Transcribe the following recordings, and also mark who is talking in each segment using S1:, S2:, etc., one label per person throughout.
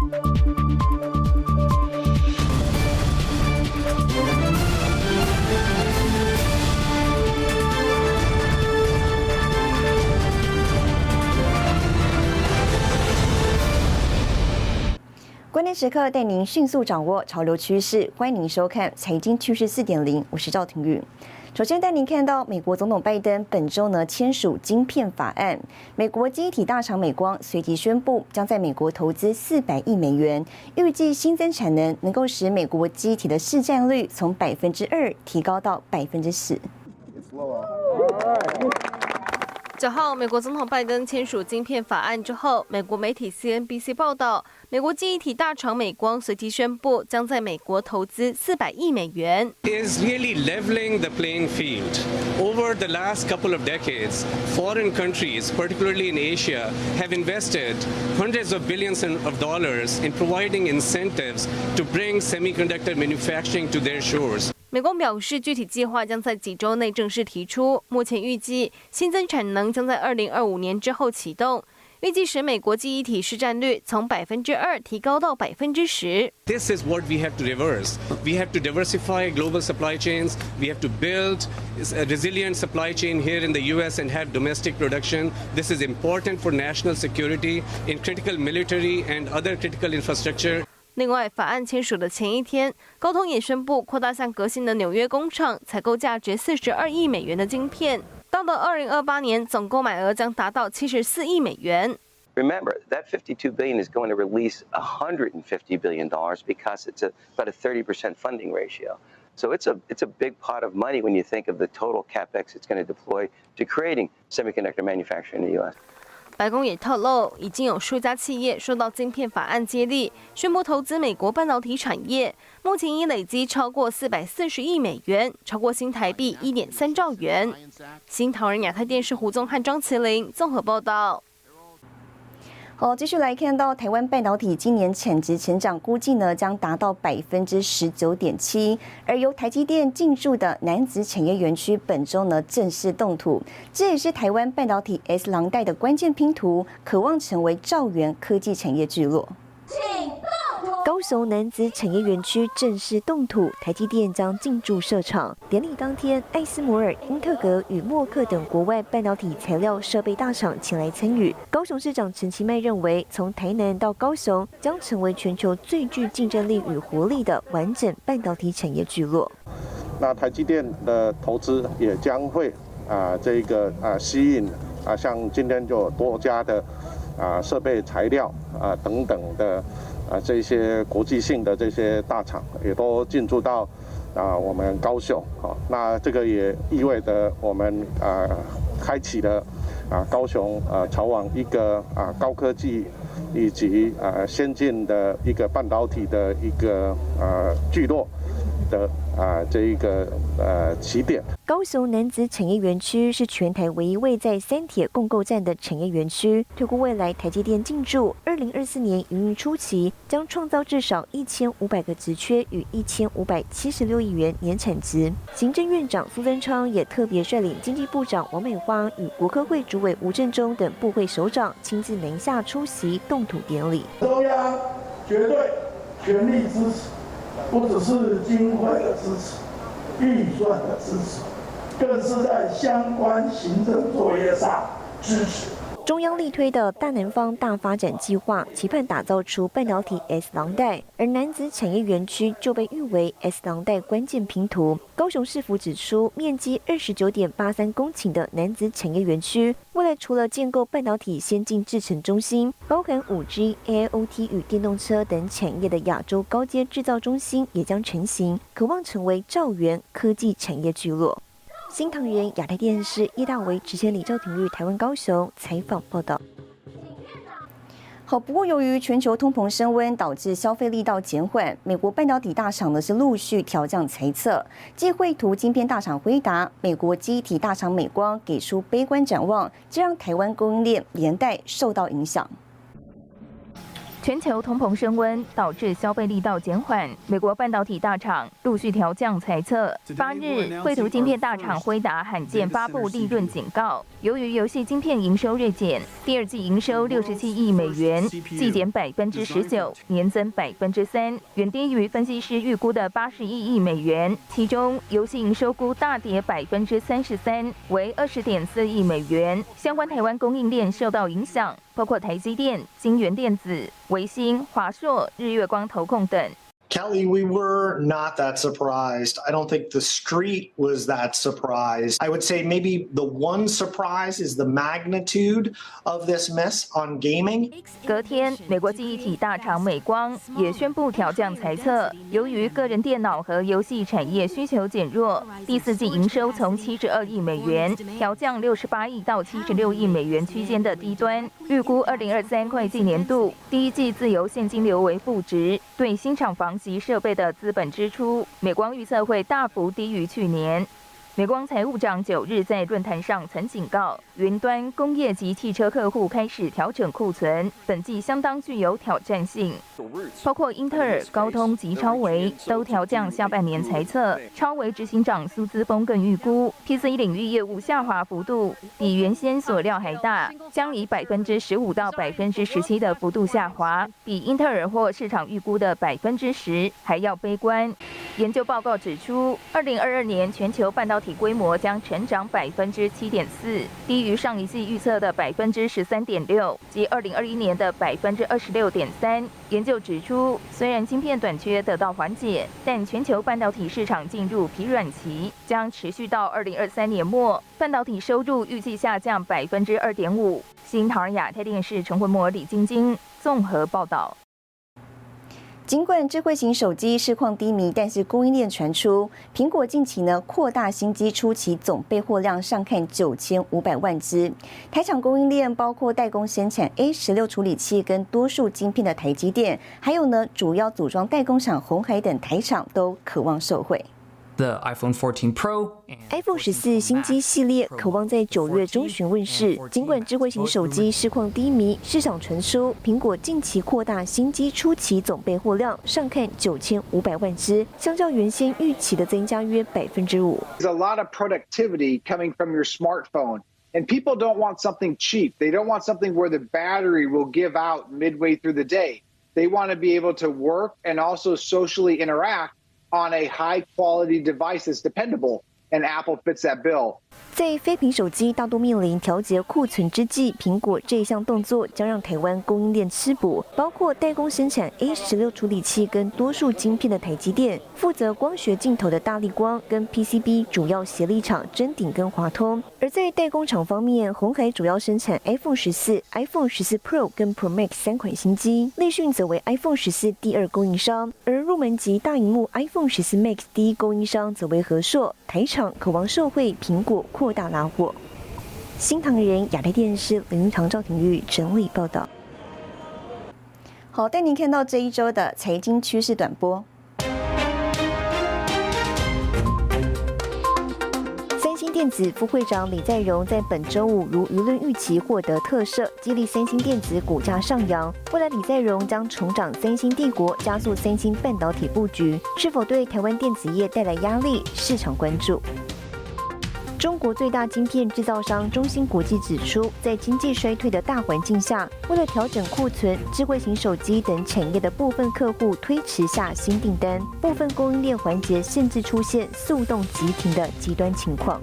S1: 关键时刻带您迅速掌握潮流趋势，欢迎您收看《财经趋势四点零》，我是赵廷玉。首先带您看到，美国总统拜登本周呢签署晶片法案，美国晶体大厂美光随即宣布，将在美国投资四百亿美元，预计新增产能能够使美国晶体的市占率从百分之二提高到百分之四。
S2: 九号，美国总统拜登签署晶片法案之后，美国媒体 CNBC 报道，美国记忆体大厂美光随即宣布，将在美国投资四百亿美元。
S3: Is really leveling the playing field. Over the last couple of decades, foreign countries, particularly in Asia, have invested hundreds of billions of dollars in providing incentives to bring semiconductor manufacturing to their shores.
S2: 美光表示，具体计划将在几周内正式提出。目前预计新增产能将在二零二五年之后启动，预计使美国记忆体市占率从百分之二提高到百分之十。
S3: This is what we have to reverse. We have to diversify global supply chains. We have to build a resilient supply chain here in the U.S. and have domestic production. This is important for national security in critical military and other critical infrastructure.
S2: 另外，法案签署的前一天，高通也宣布扩大向革新的纽约工厂采购价值四十二亿美元的晶片。到了二零二八年，总购买额将达到七十四亿美元。
S4: Remember that 52 billion is going to release 150 billion dollars because it's a, about a 30 percent funding ratio. So it's a it's a big pot of money when you think of the total capex it's going to deploy to creating semiconductor manufacturing in the U.S.
S2: 白宫也透露，已经有数家企业受到晶片法案接力，宣布投资美国半导体产业，目前已累积超过四百四十亿美元，超过新台币一点三兆元。新唐人亚太电视胡宗汉、张麒麟综合报道。
S1: 哦，继续来看到台湾半导体今年产值成长估计呢，将达到百分之十九点七。而由台积电进驻的南子产业园区本周呢正式动土，这也是台湾半导体 S 廊带的关键拼图，渴望成为兆元科技产业聚落。请高雄男子产业园区正式动土，台积电将进驻设厂。典礼当天，艾斯摩尔、英特格与默克等国外半导体材料设备大厂前来参与。高雄市长陈其迈认为，从台南到高雄将成为全球最具竞争力与活力的完整半导体产业聚落。
S5: 那台积电的投资也将会啊，这个啊吸引啊，像今天就多家的啊设备材料啊等等的。啊，这些国际性的这些大厂也都进驻到啊我们高雄，啊，那这个也意味着我们啊开启了啊高雄啊朝往一个啊高科技以及啊先进的一个半导体的一个啊聚落的。啊，这一个呃起点。
S1: 高雄男子产业园区是全台唯一位在三铁共构站的产业园区。推估未来台积电进驻，二零二四年营运初期将创造至少一千五百个职缺与一千五百七十六亿元年产值。行政院长苏贞昌也特别率领经济部长王美花与国科会主委吴振中等部会首长亲自南下出席动土典礼。
S6: 中央绝对全力支持。不只是经费的支持、预算的支持，更是在相关行政作业上支持。
S1: 中央力推的大南方大发展计划，期盼打造出半导体 S 廊带，而南子产业园区就被誉为 S 廊带关键拼图。高雄市府指出，面积二十九点八三公顷的南子产业园区，未来除了建构半导体先进制程中心，包含五 G、AIoT 与电动车等产业的亚洲高阶制造中心也将成型，渴望成为兆元科技产业聚落。新唐人亚太电视叶大为执行李兆廷玉台湾高雄采访报道。好，不过由于全球通膨升温，导致消费力道减缓，美国半导体大厂呢是陆续调降财测。继绘图晶片大厂辉达、美国机体大厂美光给出悲观展望，这让台湾供应链连带受到影响。
S7: 全球通膨升温，导致消费力道减缓。美国半导体大厂陆续调降猜测。八日，绘图晶片大厂辉达罕见发布利润警告，由于游戏晶片营收锐减，第二季营收六十七亿美元，季减百分之十九，年增百分之三，远低于分析师预估的八十一亿美元。其中，游戏营收估大跌百分之三十三，为二十点四亿美元。相关台湾供应链受到影响，包括台积电、晶圆电子、维新、华硕、日月光投控等。
S8: Kelly, we were not that surprised. I don't think the street was that surprised. I would say maybe the one surprise is the magnitude of this miss on gaming.
S7: 隔天，美国记忆体大厂美光也宣布调降财测，由于个人电脑和游戏产业需求减弱，第四季营收从七十二亿美元调降六十八亿到七十六亿美元区间的低端，预估二零二三会计年度第一季自由现金流为负值，对新厂房。及设备的资本支出，美光预测会大幅低于去年。美光财务长九日在论坛上曾警告，云端工业及汽车客户开始调整库存，本季相当具有挑战性。包括英特尔、高通及超维都调降下半年财测。超维执行长苏姿峰更预估，PC 领域业务下滑幅度比原先所料还大，将以百分之十五到百分之十七的幅度下滑，比英特尔或市场预估的百分之十还要悲观。研究报告指出，二零二二年全球半导体规模将成长百分之七点四，低于上一季预测的百分之十三点六及二零二一年的百分之二十六点三。研究指出，虽然芯片短缺得到缓解，但全球半导体市场进入疲软期，将持续到二零二三年末。半导体收入预计下降百分之二点五。新唐人亚太电视陈文模、李晶晶综合报道。
S6: 尽管智慧型手机市况低迷，但是供应链传出，苹果近期呢扩大新机初期总备货量上看九千五百万只。台厂供应链包括代工生产 A 十六处理器跟多数晶片的台积电，还有呢主要组装代工厂红海等台厂都渴望受惠。
S9: the iPhone 14
S6: Pro。iPhone 十四新机系列渴望在九月中旬问世。尽管智慧型手机市况低迷，市场传出苹果近期扩大新机初期总备货量，上看九千五百万只，相较原先预期的增加约百分之五。
S10: There's a lot of productivity coming from your smartphone. And people don't want something cheap. They don't want something where the battery will give out midway through the day. They want to be able to work and also socially interact on a high quality device that's dependable, and Apple fits that bill.
S6: 在非屏手机大多面临调节库存之际，苹果这一项动作将让台湾供应链吃补，包括代工生产 A 十六处理器跟多数晶片的台积电，负责光学镜头的大力光跟 PCB 主要协力厂臻鼎跟华通。而在代工厂方面，红海主要生产 iPhone 十四、iPhone 十四 Pro 跟 Pro Max 三款新机，立讯则为 iPhone 十四第二供应商，而入门级大荧幕 iPhone 十四 Max 第一供应商则为和硕。台厂渴望受惠苹果。扩大拉货。新唐人亚太电视林云堂、赵廷玉整理报道。好，带您看到这一周的财经趋势短波。三星电子副会长李在镕在本周五如舆论预期获得特赦，激励三星电子股价上扬。未来李在镕将重掌三星帝国，加速三星半导体布局，是否对台湾电子业带来压力？市场关注。中国最大晶片制造商中芯国际指出，在经济衰退的大环境下，为了调整库存，智慧型手机等产业的部分客户推迟下新订单，部分供应链环节甚至出现速冻急停的极端情况。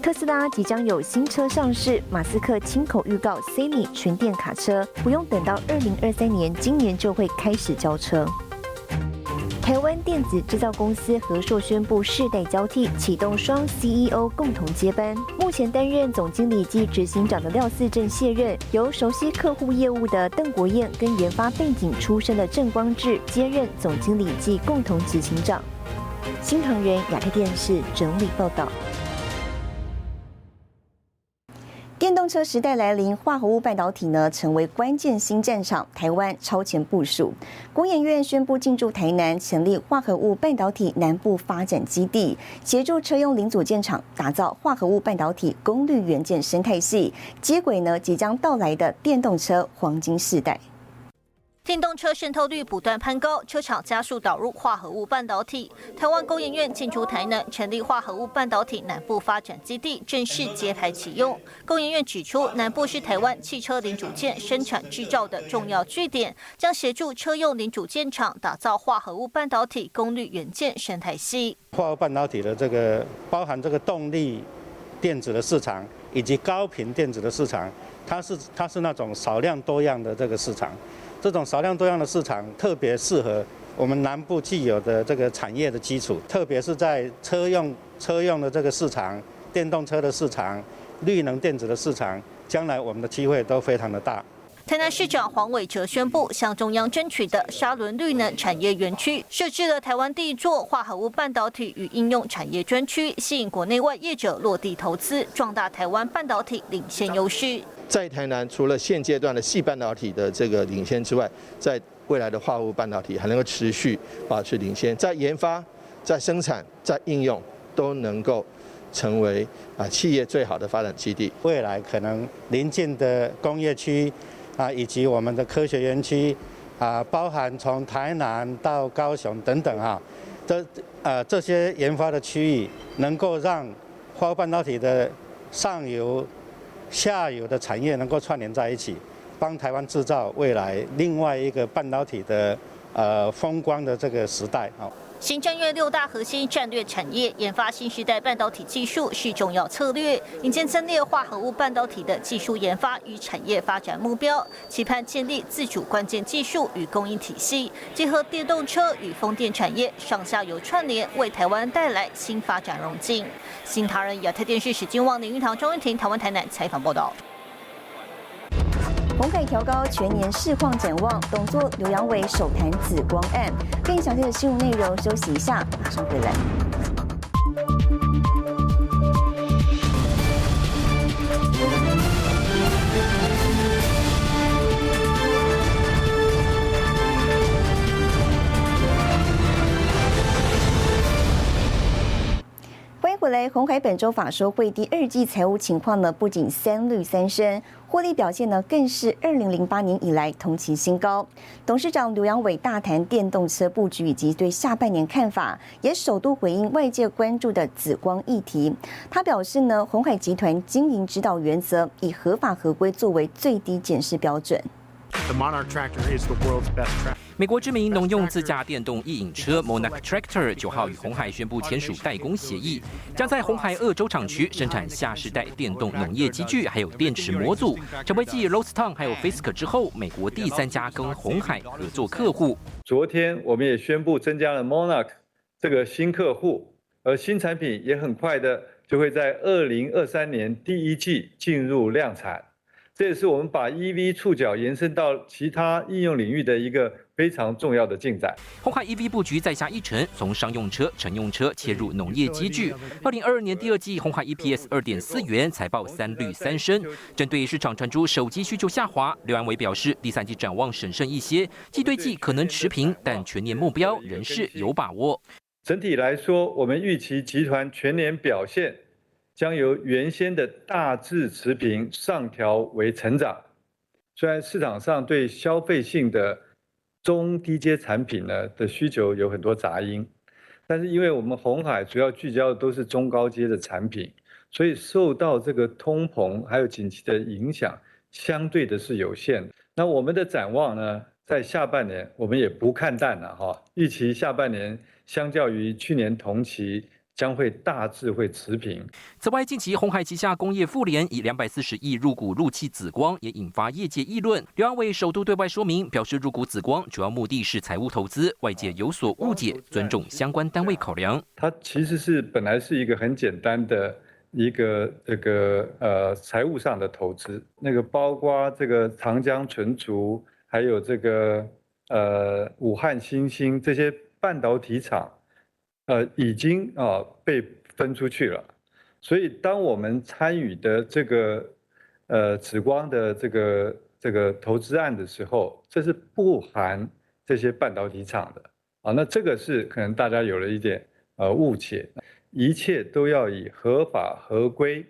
S6: 特斯拉即将有新车上市，马斯克亲口预告 Semi 纯电卡车不用等到二零二三年，今年就会开始交车。台湾电子制造公司和硕宣布世代交替，启动双 CEO 共同接班。目前担任总经理及执行长的廖四正卸任，由熟悉客户业务的邓国燕跟研发背景出身的郑光志接任总经理及共同执行长。新唐人亚太电视整理报道。电动车时代来临，化合物半导体呢成为关键新战场，台湾超前部署。工研院宣布进驻台南，成立化合物半导体南部发展基地，协助车用零组件厂打造化合物半导体功率元件生态系，接轨呢即将到来的电动车黄金世代。
S11: 电动车渗透率不断攀高，车厂加速导入化合物半导体。台湾工研院进驻台南，成立化合物半导体南部发展基地，正式揭牌启用。工研院指出，南部是台湾汽车零组件生产制造的重要据点，将协助车用零组件厂打造化合物半导体功率元件生态系。
S12: 化合物半导体的这个包含这个动力电子的市场，以及高频电子的市场，它是它是那种少量多样的这个市场。这种少量多样的市场特别适合我们南部既有的这个产业的基础，特别是在车用车用的这个市场、电动车的市场、绿能电子的市场，将来我们的机会都非常的大。
S11: 台南市长黄伟哲宣布，向中央争取的沙仑绿能产业园区，设置了台湾第一座化合物半导体与应用产业专区，吸引国内外业者落地投资，壮大台湾半导体领先优势。
S13: 在台南，除了现阶段的细半导体的这个领先之外，在未来的化合物半导体还能够持续保持领先，在研发、在生产、在应用都能够成为啊企业最好的发展基地。
S12: 未来可能临近的工业区啊，以及我们的科学园区啊，包含从台南到高雄等等哈，这呃这些研发的区域，能够让化合物半导体的上游。下游的产业能够串联在一起，帮台湾制造未来另外一个半导体的呃风光的这个时代啊。
S11: 新战略六大核心战略产业，研发新时代半导体技术是重要策略，引荐增列化合物半导体的技术研发与产业发展目标，期盼建立自主关键技术与供应体系，结合电动车与风电产业上下游串联，为台湾带来新发展融进。新唐人亚太电视史金旺林玉堂张玉婷台湾台南采访报道。
S1: 红海调高全年市况展望，董座刘阳伟首谈紫光案，更详细的新闻内容，休息一下，马上回来。来，红海本周法说会第二季财务情况呢，不仅三绿三升，获利表现呢更是二零零八年以来同期新高。董事长刘阳伟大谈电动车布局以及对下半年看法，也首度回应外界关注的紫光议题。他表示呢，红海集团经营指导原则以合法合规作为最低检视标准。
S14: 美国知名农用自驾电动一引车 Monarch Tractor 九号与红海宣布签署代工协议，将在红海鄂州厂区生产下世代电动农业机具，还有电池模组，成为继 Rostown 还有 Fisker 之后，美国第三家跟红海合作客户。
S15: 昨天我们也宣布增加了 Monarch 这个新客户，而新产品也很快的就会在二零二三年第一季进入量产。这也是我们把 EV 触角延伸到其他应用领域的一个非常重要的进展。
S14: 红海 EV 布局再下一城，从商用车、乘用车切入农业机具。二零二二年第二季，红海 EPS 二点四元，财报三率三升。针对市场传出手机需求下滑，刘安伟表示，第三季展望审慎一些，季对季可能持平，但全年目标仍是有把握。
S15: 整体来说，我们预期集团全年表现。将由原先的大致持平上调为成长。虽然市场上对消费性的中低阶产品呢的需求有很多杂音，但是因为我们红海主要聚焦的都是中高阶的产品，所以受到这个通膨还有景气的影响，相对的是有限。那我们的展望呢，在下半年我们也不看淡了哈，预期下半年相较于去年同期。将会大致会持平。
S14: 此外，近期红海旗下工业富联以两百四十亿入股入气紫光，也引发业界议论。刘安伟首度对外说明，表示入股紫光主要目的是财务投资，外界有所误解，尊重相关单位考量。
S15: 它其实是本来是一个很简单的一个这个呃财务上的投资，那个包括这个长江存储，还有这个呃武汉新兴这些半导体厂。呃，已经啊被分出去了，所以当我们参与的这个呃紫光的这个这个投资案的时候，这是不含这些半导体厂的啊。那这个是可能大家有了一点呃误解，一切都要以合法合规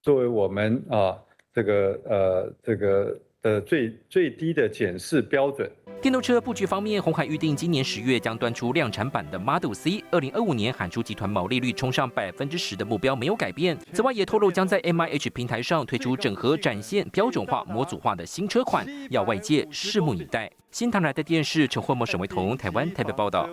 S15: 作为我们啊这个呃这个的最最低的检视标准。
S14: 电动车布局方面，红海预定今年十月将端出量产版的 Model C，二零二五年喊出集团毛利率冲上百分之十的目标没有改变。此外，也透露将在 M I H 平台上推出整合展现标准化模组化的新车款，要外界拭目以待。新唐来的电视陈慧默、沈维彤，台湾台北报道。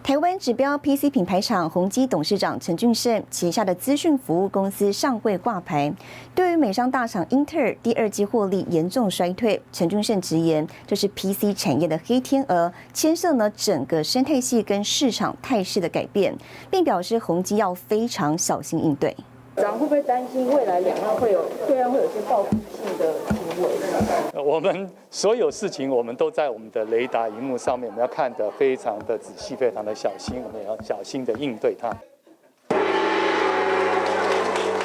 S1: 台湾指标 PC 品牌厂宏基董事长陈俊胜旗下的资讯服务公司上柜挂牌。对于美商大厂英特尔第二季获利严重衰退，陈俊胜直言这是 PC 产业的黑天鹅，牵涉呢整个生态系跟市场态势的改变，并表示宏基要非常小心应对。
S16: 然后会不会担心未来两岸会有对岸会有些报复性的行为？
S17: 我们所有事情我们都在我们的雷达荧幕上面，我们要看得非常的仔细，非常的小心，我们也要小心的应对它。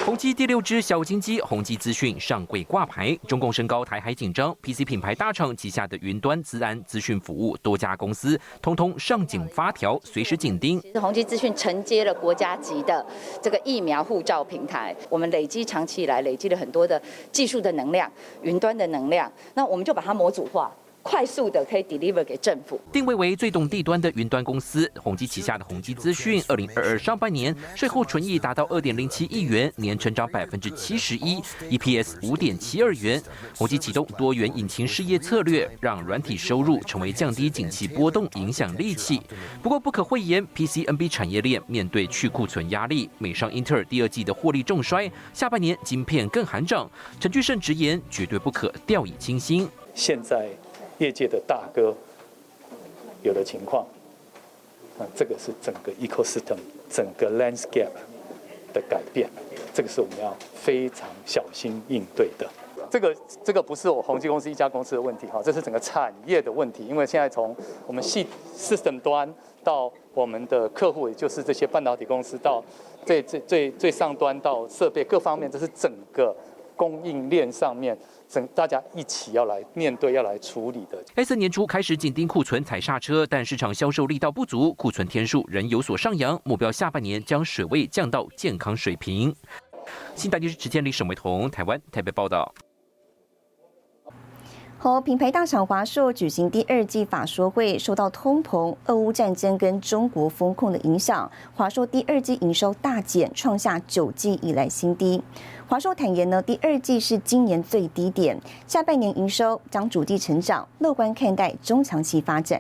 S14: 宏基第六只小金鸡，宏基资讯上柜挂牌。中共升高台海紧张，PC 品牌大厂旗下的云端资安资讯服务多家公司，通通上紧发条，随时紧盯。
S18: 其实宏基资讯承接了国家级的这个疫苗护照平台，我们累积长期以来累积了很多的技术的能量、云端的能量，那我们就把它模组化。快速的可以 deliver 给政府。
S14: 定位为最懂地端的云端公司，宏基旗下的宏基资讯，二零二二上半年税后纯益达到二点零七亿元，年成长百分之七十一，EPS 五点七二元。宏基启动多元引擎事业策略，让软体收入成为降低景气波动影响利器。不过不可讳言，PCNB 产业链面对去库存压力，美商英特尔第二季的获利重衰，下半年晶片更寒涨。陈巨胜直言，绝对不可掉以轻心。
S17: 现在。业界的大哥有的情况，啊，这个是整个 ecosystem、整个 landscape 的改变，这个是我们要非常小心应对的。这个这个不是我宏基公司一家公司的问题哈，这是整个产业的问题。因为现在从我们系 system 端到我们的客户，也就是这些半导体公司，到最最最最上端到设备各方面，这是整个供应链上面。整大家一起要来面对、要来处理的。
S14: S 年初开始紧盯库存、踩刹车，但市场销售力道不足，库存天数仍有所上扬。目标下半年将水位降到健康水平。新大电视持建立沈维彤，台湾台北报道。
S1: 和品牌大厂华硕举行第二季法说会，受到通膨、俄乌战争跟中国风控的影响，华硕第二季营收大减，创下九季以来新低。华硕坦言呢，第二季是今年最低点，下半年营收将逐季成长，乐观看待中长期发展。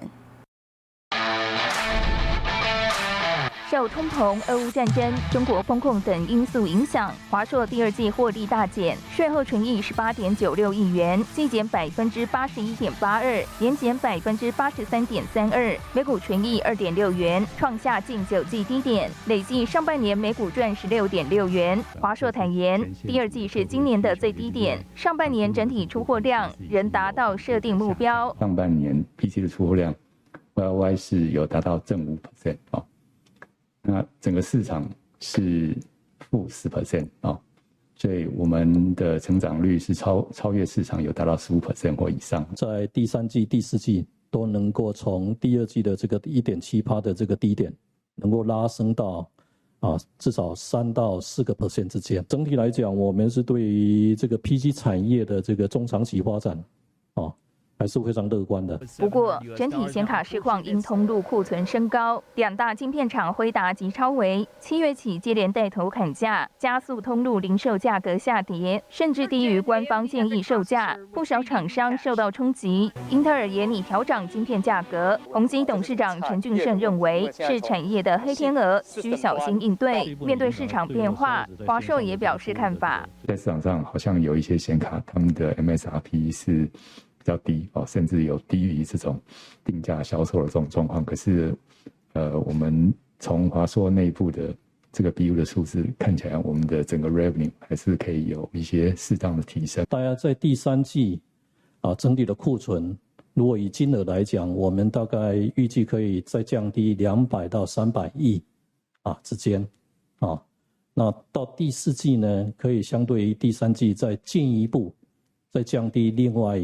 S7: 受通膨、俄乌战争、中国风控等因素影响，华硕第二季获利大减，税后纯益十八点九六亿元，季减百分之八十一点八二，年减百分之八十三点三二，每股纯益二点六元，创下近九季低点。累计上半年每股赚十六点六元。华硕坦言，第二季是今年的最低点，上半年整体出货量仍达到设定目标。
S19: 上半年 PC 的出货量 Y Y 是有达到正五 percent。那整个市场是负十 percent 啊，所以我们的成长率是超超越市场，有达到十五 percent 或以上。
S20: 在第三季、第四季都能够从第二季的这个一点七趴的这个低点，能够拉升到啊至少三到四个 percent 之间。整体来讲，我们是对于这个 PC 产业的这个中长期发展啊。还是非常乐观的。
S7: 不过，整体显卡市况因通路库存升高，两大晶片厂辉达及超维七月起接连带头砍价，加速通路零售价格下跌，甚至低于官方建议售价，不少厂商受到冲击。英特尔也拟调涨晶片价格。宏基董事长陈俊胜认为，是产业的黑天鹅，需小心应对。面对市场变化，华硕也表示看法。
S19: 在市场上，好像有一些显卡，他们的 MSRP 是。比较低哦，甚至有低于这种定价销售的这种状况。可是，呃，我们从华硕内部的这个 BU 的数字看起来，我们的整个 revenue 还是可以有一些适当的提升。
S20: 大家在第三季啊，整体的库存，如果以金额来讲，我们大概预计可以再降低两百到三百亿啊之间啊。那到第四季呢，可以相对于第三季再进一步再降低另外。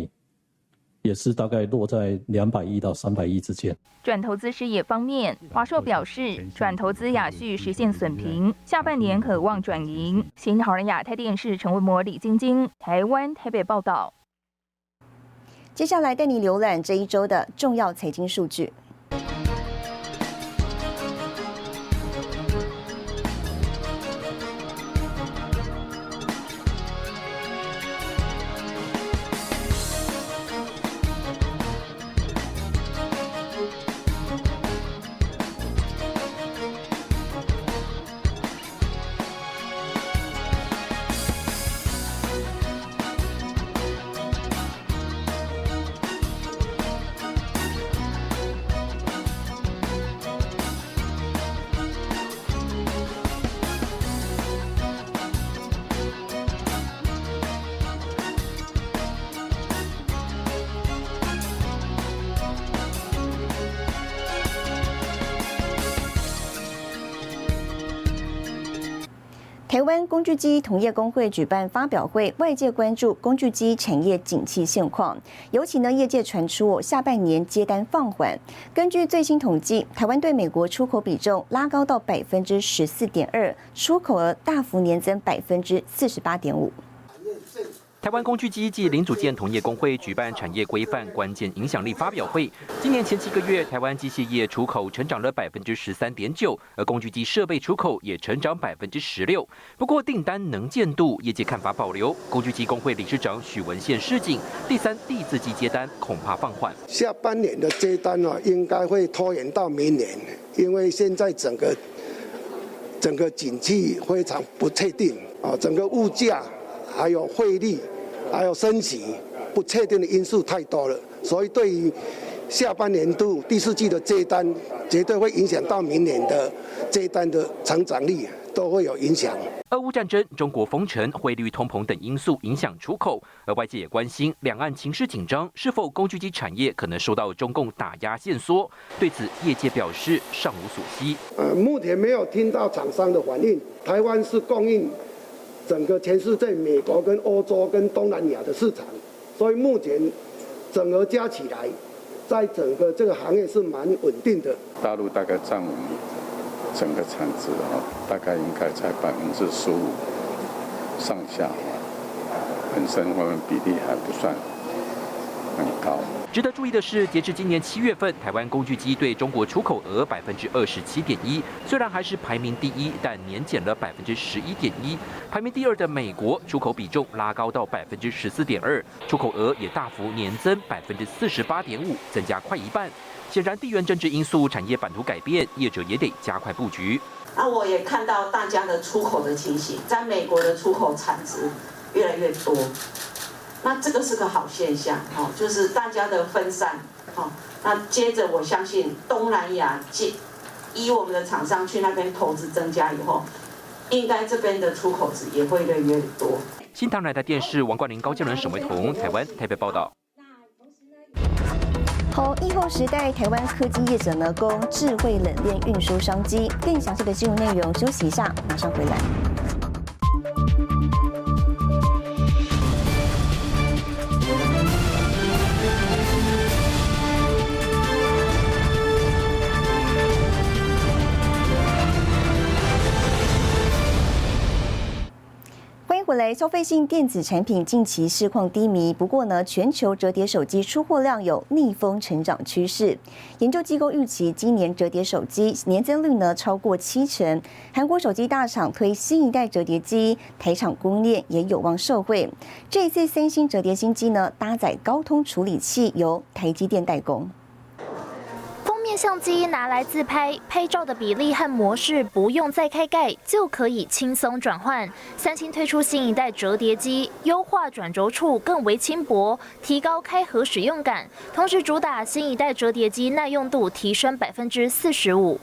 S20: 也是大概落在两百亿到三百亿之间。
S7: 转投资事业方面，华硕表示，转投资雅旭实现损平，下半年可望转盈。新好人亚太电视陈文模、李晶晶，台湾台北报道。
S1: 接下来带你浏览这一周的重要财经数据。台湾工具机同业工会举办发表会，外界关注工具机产业景气现况。尤其呢，业界传出下半年接单放缓。根据最新统计，台湾对美国出口比重拉高到百分之十四点二，出口额大幅年增百分之四十八点五。
S14: 台湾工具机及零组件同业工会举办产业规范关键影响力发表会。今年前七个月，台湾机械业出口成长了百分之十三点九，而工具机设备出口也成长百分之十六。不过订单能见度，业界看法保留。工具机工会理事长许文宪示警，第三、第四季接单恐怕放缓。
S21: 下半年的接单呢，应该会拖延到明年，因为现在整个整个景气非常不确定啊，整个物价还有汇率。还有升级不确定的因素太多了，所以对于下半年度第四季的接单，绝对会影响到明年的接单的成长率，都会有影响。
S14: 俄乌战争、中国封城、汇率、通膨等因素影响出口，而外界也关心两岸情势紧张，是否工具机产业可能受到中共打压限缩？对此，业界表示尚无所悉。
S21: 呃，目前没有听到厂商的反应。台湾是供应。整个全世界，美国跟欧洲跟东南亚的市场，所以目前整合加起来，在整个这个行业是蛮稳定的。
S22: 大陆大概占我们整个产值啊，大概应该在百分之十五上下，本身我们比例还不算很高。
S14: 值得注意的是，截至今年七月份，台湾工具机对中国出口额百分之二十七点一，虽然还是排名第一，但年减了百分之十一点一。排名第二的美国出口比重拉高到百分之十四点二，出口额也大幅年增百分之四十八点五，增加快一半。显然，地缘政治因素、产业版图改变，业者也得加快布局。
S23: 那我也看到大家的出口的情形，在美国的出口产值越来越多。那这个是个好现象，哦，就是大家的分散，哦。那接着我相信东南亚，接以我们的厂商去那边投资增加以后，应该这边的出口值也会越来越多。
S14: 新唐来台电视王冠霖、高建伦、沈维彤，台湾台北报道。
S1: 好，疫后时代，台湾科技业者呢，供智慧冷链运输商机。更详细的新闻内容，休息一下，马上回来。来消费性电子产品近期市况低迷，不过呢，全球折叠手机出货量有逆风成长趋势。研究机构预期，今年折叠手机年增率呢超过七成。韩国手机大厂推新一代折叠机，台厂供应链也有望受惠。这次三星折叠新机呢，搭载高通处理器，由台积电代工。
S24: 面相机拿来自拍，拍照的比例和模式不用再开盖就可以轻松转换。三星推出新一代折叠机，优化转轴处更为轻薄，提高开合使用感，同时主打新一代折叠机耐用度提升百分之四十五。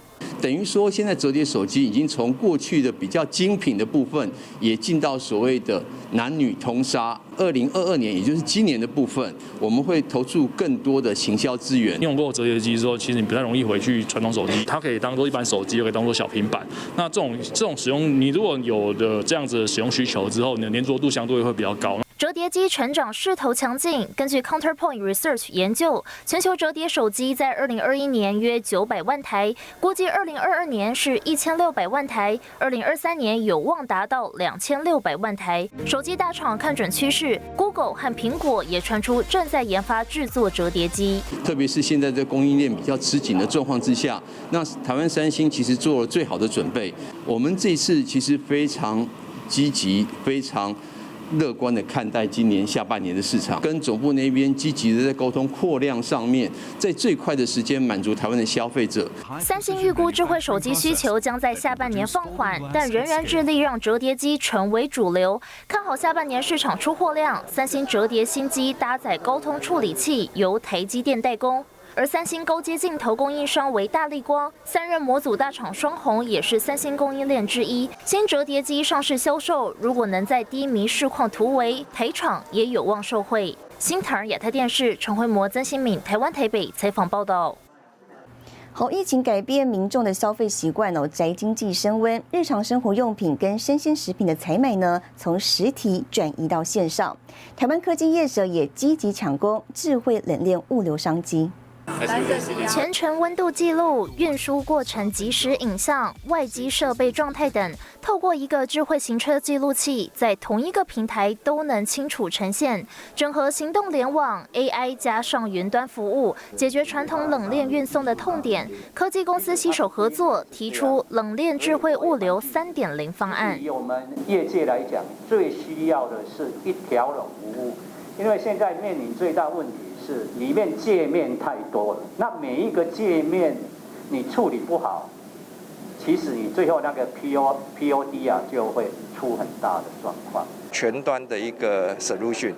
S25: 等于说，现在折叠手机已经从过去的比较精品的部分，也进到所谓的男女通杀。二零二二年，也就是今年的部分，我们会投注更多的行销资源。
S26: 用过折叠机之后，其实你不太容易回去传统手机，它可以当做一般手机，又可以当做小平板。那这种这种使用，你如果有的这样子的使用需求之后，你的粘着度相对会比较高。
S24: 折叠机成长势头强劲。根据 Counterpoint Research 研究，全球折叠手机在二零二一年约九百万台，估计二零二二年是一千六百万台，二零二三年有望达到两千六百万台。手机大厂看准趋势，Google 和苹果也传出正在研发制作折叠机。
S25: 特别是现在在供应链比较吃紧的状况之下，那台湾三星其实做了最好的准备。我们这次其实非常积极，非常。乐观的看待今年下半年的市场，跟总部那边积极的在沟通扩量上面，在最快的时间满足台湾的消费者。
S24: 三星预估智慧手机需求将在下半年放缓，但仍然致力让折叠机成为主流，看好下半年市场出货量。三星折叠新机搭载高通处理器，由台积电代工。而三星高阶镜头供应商为大力光，三任模组大厂双虹也是三星供应链之一。新折叠机上市销售，如果能在低迷市况突围，台厂也有望受惠。新唐尔亚太电视陈慧模、曾新敏，台湾台北采访报道。
S1: 好，疫情改变民众的消费习惯哦，宅经济升温，日常生活用品跟生鲜食品的采买呢，从实体转移到线上。台湾科技业者也积极抢攻智慧冷链物流商机。
S24: 全程温度记录、运输过程即时影像、外机设备状态等，透过一个智慧行车记录器，在同一个平台都能清楚呈现。整合行动联网、AI 加上云端服务，解决传统冷链运送的痛点。科技公司携手合作，提出冷链智慧物流三点零方案。
S27: 以我们业界来讲，最需要的是一条龙服务，因为现在面临最大问题。是里面界面太多了，那每一个界面你处理不好，其实你最后那个 P O P O D 啊就会出很大的状况。
S28: 全端的一个 solution，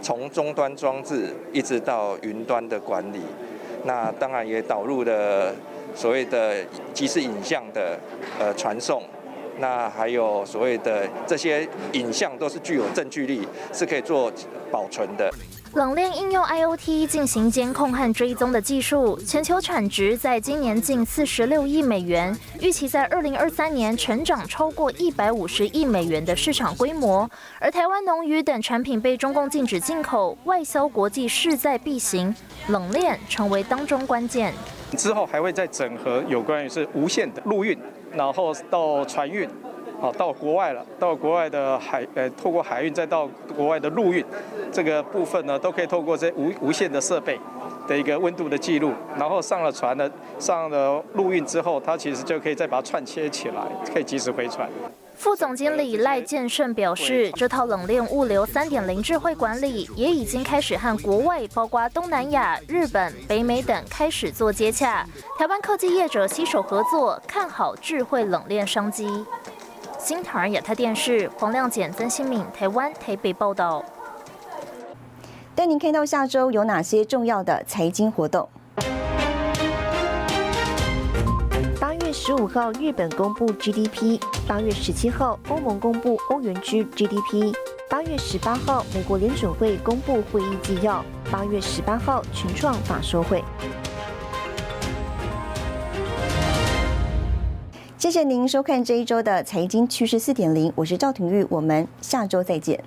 S28: 从终端装置一直到云端的管理，那当然也导入了所谓的即时影像的呃传送，那还有所谓的这些影像都是具有证据力，是可以做保存的。
S24: 冷链应用 IOT 进行监控和追踪的技术，全球产值在今年近四十六亿美元，预期在二零二三年成长超过一百五十亿美元的市场规模。而台湾农渔等产品被中共禁止进口，外销国际势在必行，冷链成为当中关键。
S29: 之后还会再整合有关于是无线的陆运，然后到船运。好，到国外了，到国外的海，呃，透过海运再到国外的陆运，这个部分呢，都可以透过这无无线的设备的一个温度的记录，然后上了船的，上了陆运之后，它其实就可以再把它串切起来，可以及时回传。
S24: 副总经理赖建胜表示，这套冷链物流三点零智慧管理也已经开始和国外，包括东南亚、日本、北美等开始做接洽。台湾科技业者携手合作，看好智慧冷链商机。新唐尔亚太电视黄亮简、曾新敏，台湾台北报道。
S1: 带您看到下周有哪些重要的财经活动。八月十五号，日本公布 GDP；八月十七号，欧盟公布欧元区 GDP；八月十八号，美国联准会公布会议纪要；八月十八号，群创法说会。谢谢您收看这一周的财经趋势四点零，我是赵廷玉，我们下周再见。